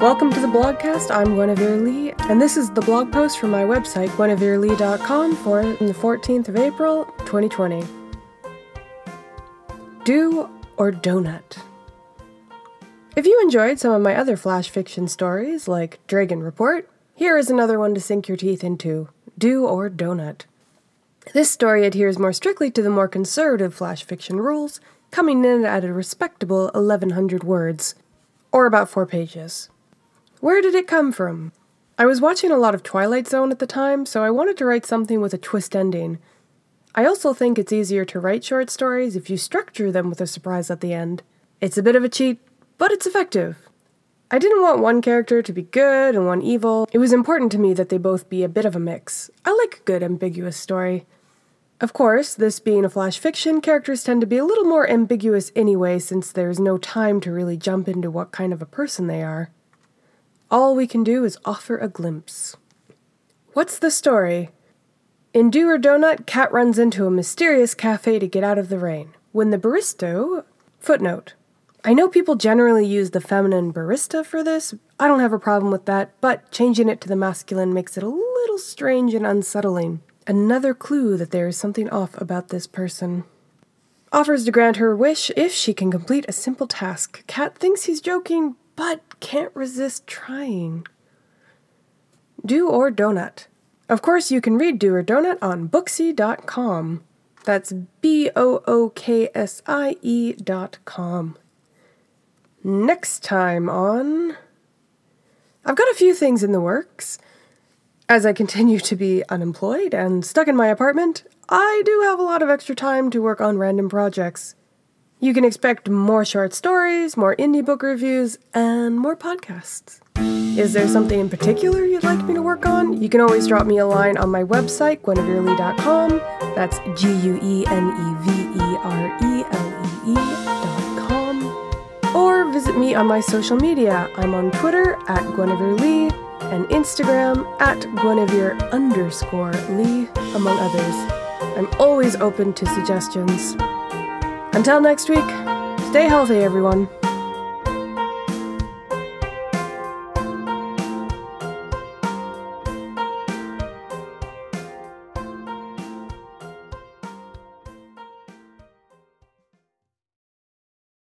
Welcome to the blogcast. I'm Guenevere Lee, and this is the blog post from my website, guenevereelee.com, for the 14th of April, 2020. Do or Donut. If you enjoyed some of my other flash fiction stories, like Dragon Report, here is another one to sink your teeth into Do or Donut. This story adheres more strictly to the more conservative flash fiction rules, coming in at a respectable 1100 words, or about four pages. Where did it come from? I was watching a lot of Twilight Zone at the time, so I wanted to write something with a twist ending. I also think it's easier to write short stories if you structure them with a surprise at the end. It's a bit of a cheat, but it's effective. I didn't want one character to be good and one evil. It was important to me that they both be a bit of a mix. I like a good, ambiguous story. Of course, this being a flash fiction, characters tend to be a little more ambiguous anyway, since there's no time to really jump into what kind of a person they are. All we can do is offer a glimpse. What's the story? In Do or Donut, Cat runs into a mysterious cafe to get out of the rain. When the barista. Footnote. I know people generally use the feminine barista for this. I don't have a problem with that, but changing it to the masculine makes it a little strange and unsettling. Another clue that there is something off about this person. Offers to grant her wish if she can complete a simple task. Cat thinks he's joking, but can't resist trying. Do or Donut. Of course, you can read Do or Donut on Booksie.com. That's B O O K S I E dot com. Next time on. I've got a few things in the works. As I continue to be unemployed and stuck in my apartment, I do have a lot of extra time to work on random projects. You can expect more short stories, more indie book reviews, and more podcasts. Is there something in particular you'd like me to work on? You can always drop me a line on my website, guenevereelee.com. That's G U E N E V E R E L E E.com. Or visit me on my social media. I'm on Twitter at Guenevere Lee and Instagram at Guenevere underscore Lee, among others. I'm always open to suggestions. Until next week, stay healthy, everyone.